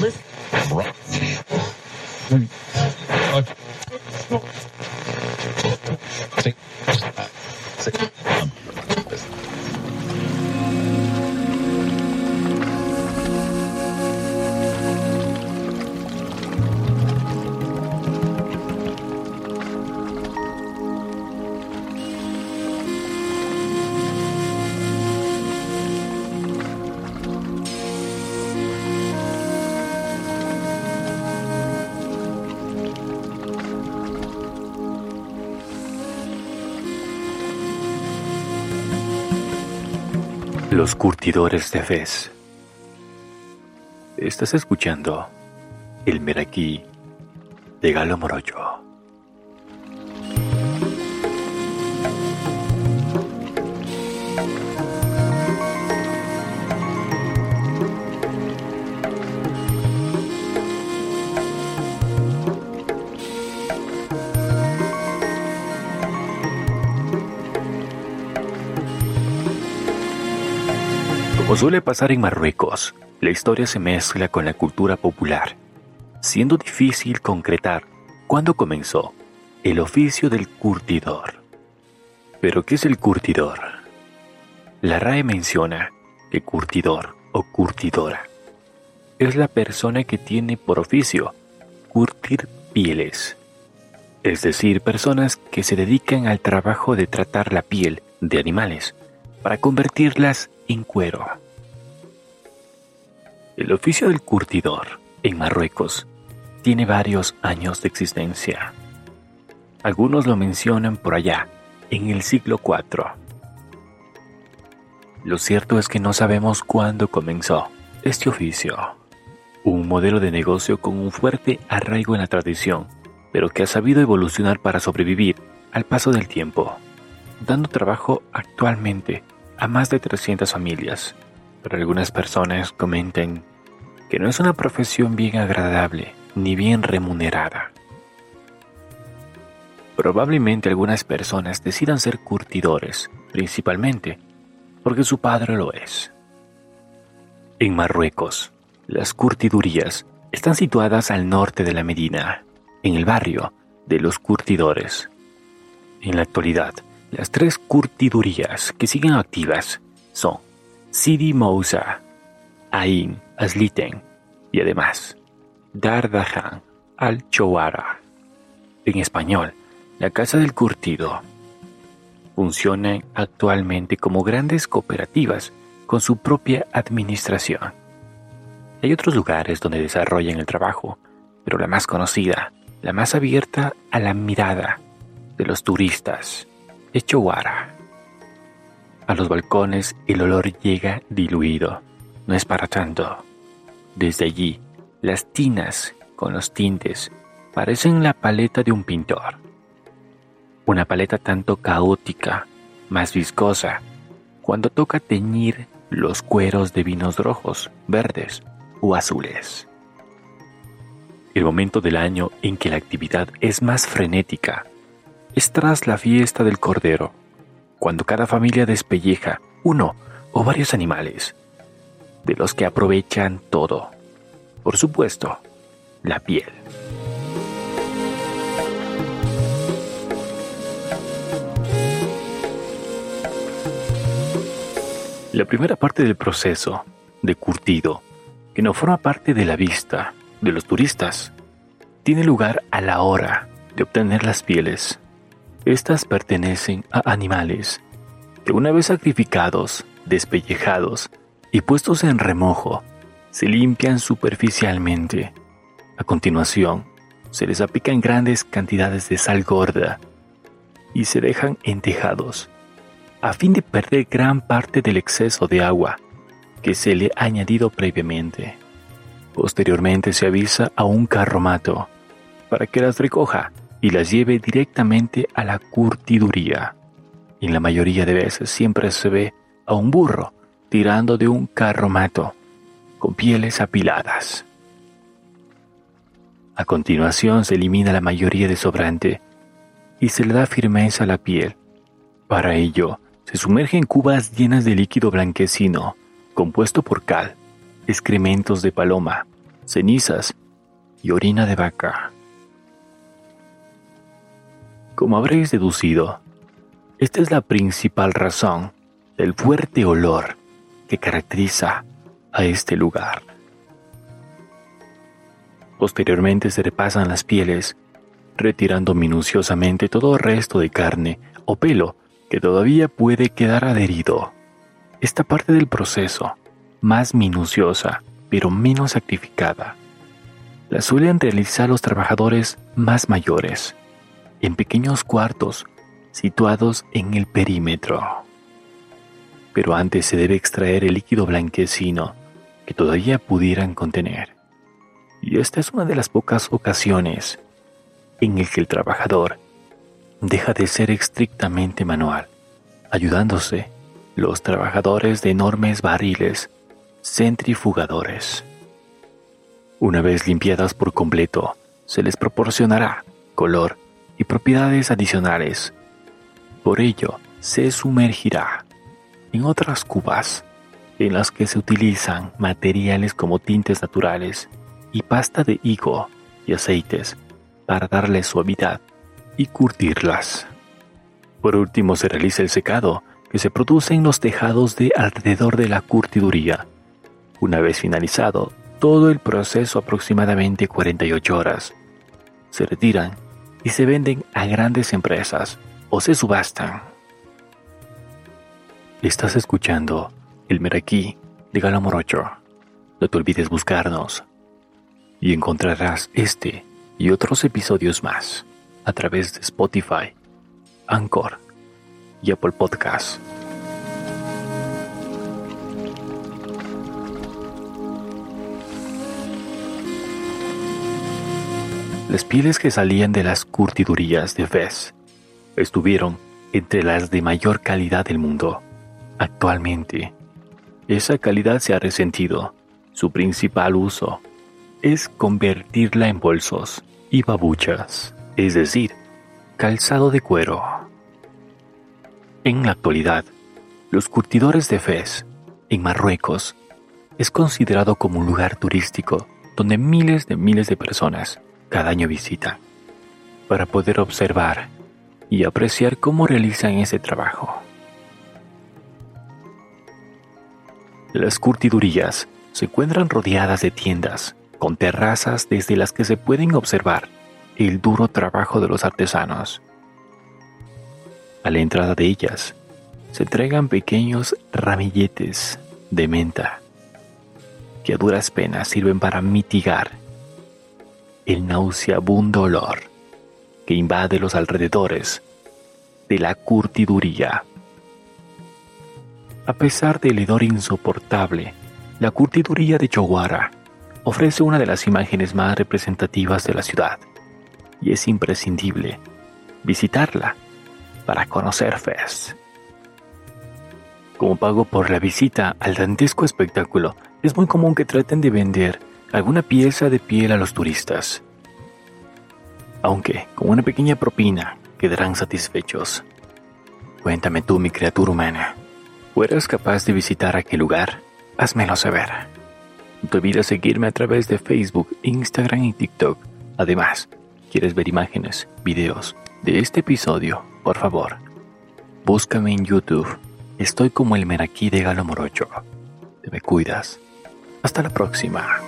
listen. Los curtidores de Fez. Estás escuchando el Meraquí de Galo Moroyo. Como suele pasar en Marruecos, la historia se mezcla con la cultura popular, siendo difícil concretar cuándo comenzó el oficio del curtidor. ¿Pero qué es el curtidor? La RAE menciona que curtidor o curtidora es la persona que tiene por oficio curtir pieles, es decir, personas que se dedican al trabajo de tratar la piel de animales para convertirlas en cuero. El oficio del curtidor en Marruecos tiene varios años de existencia. Algunos lo mencionan por allá, en el siglo IV. Lo cierto es que no sabemos cuándo comenzó este oficio. Un modelo de negocio con un fuerte arraigo en la tradición, pero que ha sabido evolucionar para sobrevivir al paso del tiempo, dando trabajo actualmente a más de 300 familias, pero algunas personas comentan que no es una profesión bien agradable ni bien remunerada. Probablemente algunas personas decidan ser curtidores, principalmente porque su padre lo es. En Marruecos, las curtidurías están situadas al norte de la Medina, en el barrio de los curtidores. En la actualidad, las tres curtidurías que siguen activas son Sidi Moussa, Ain Asliten y además Dardahan al-Chowara. En español, la Casa del Curtido. Funcionan actualmente como grandes cooperativas con su propia administración. Hay otros lugares donde desarrollan el trabajo, pero la más conocida, la más abierta a la mirada de los turistas, Echowara. A los balcones el olor llega diluido. No es para tanto. Desde allí, las tinas con los tintes parecen la paleta de un pintor. Una paleta tanto caótica, más viscosa, cuando toca teñir los cueros de vinos rojos, verdes o azules. El momento del año en que la actividad es más frenética es tras la fiesta del Cordero, cuando cada familia despelleja uno o varios animales, de los que aprovechan todo. Por supuesto, la piel. La primera parte del proceso de curtido, que no forma parte de la vista de los turistas, tiene lugar a la hora de obtener las pieles estas pertenecen a animales que una vez sacrificados, despellejados y puestos en remojo, se limpian superficialmente. A continuación, se les aplican grandes cantidades de sal gorda y se dejan entejados, a fin de perder gran parte del exceso de agua que se le ha añadido previamente. Posteriormente se avisa a un carromato para que las recoja y las lleve directamente a la curtiduría. Y en la mayoría de veces siempre se ve a un burro tirando de un carromato con pieles apiladas. A continuación se elimina la mayoría de sobrante y se le da firmeza a la piel. Para ello, se sumerge en cubas llenas de líquido blanquecino, compuesto por cal, excrementos de paloma, cenizas y orina de vaca. Como habréis deducido, esta es la principal razón del fuerte olor que caracteriza a este lugar. Posteriormente se repasan las pieles, retirando minuciosamente todo resto de carne o pelo que todavía puede quedar adherido. Esta parte del proceso, más minuciosa pero menos sacrificada, la suelen realizar los trabajadores más mayores, en pequeños cuartos situados en el perímetro. Pero antes se debe extraer el líquido blanquecino que todavía pudieran contener. Y esta es una de las pocas ocasiones en el que el trabajador deja de ser estrictamente manual, ayudándose los trabajadores de enormes barriles centrifugadores. Una vez limpiadas por completo, se les proporcionará color y propiedades adicionales. Por ello, se sumergirá en otras cubas en las que se utilizan materiales como tintes naturales y pasta de higo y aceites para darle suavidad y curtirlas. Por último se realiza el secado que se produce en los tejados de alrededor de la curtiduría. Una vez finalizado todo el proceso aproximadamente 48 horas, se retiran y se venden a grandes empresas o se subastan. Estás escuchando El Meraquí de Galo Morocho. No te olvides buscarnos y encontrarás este y otros episodios más a través de Spotify, Anchor y Apple Podcasts. Las pieles que salían de las curtidurías de Fez estuvieron entre las de mayor calidad del mundo. Actualmente, esa calidad se ha resentido. Su principal uso es convertirla en bolsos y babuchas, es decir, calzado de cuero. En la actualidad, los curtidores de Fez, en Marruecos, es considerado como un lugar turístico donde miles de miles de personas cada año visita para poder observar y apreciar cómo realizan ese trabajo. Las curtidurías se encuentran rodeadas de tiendas con terrazas desde las que se pueden observar el duro trabajo de los artesanos. A la entrada de ellas se entregan pequeños ramilletes de menta que a duras penas sirven para mitigar el nauseabundo olor que invade los alrededores de la curtiduría. A pesar del hedor insoportable, la curtiduría de Chowara ofrece una de las imágenes más representativas de la ciudad y es imprescindible visitarla para conocer Fez. Como pago por la visita al dantesco espectáculo, es muy común que traten de vender alguna pieza de piel a los turistas. Aunque con una pequeña propina quedarán satisfechos. Cuéntame tú, mi criatura humana, ¿fueras capaz de visitar aquel lugar? Házmelo saber. No te olvides seguirme a través de Facebook, Instagram y TikTok. Además, ¿quieres ver imágenes, videos de este episodio? Por favor, búscame en YouTube. Estoy como el Meraquí de Galo Morocho. Te me cuidas. Hasta la próxima.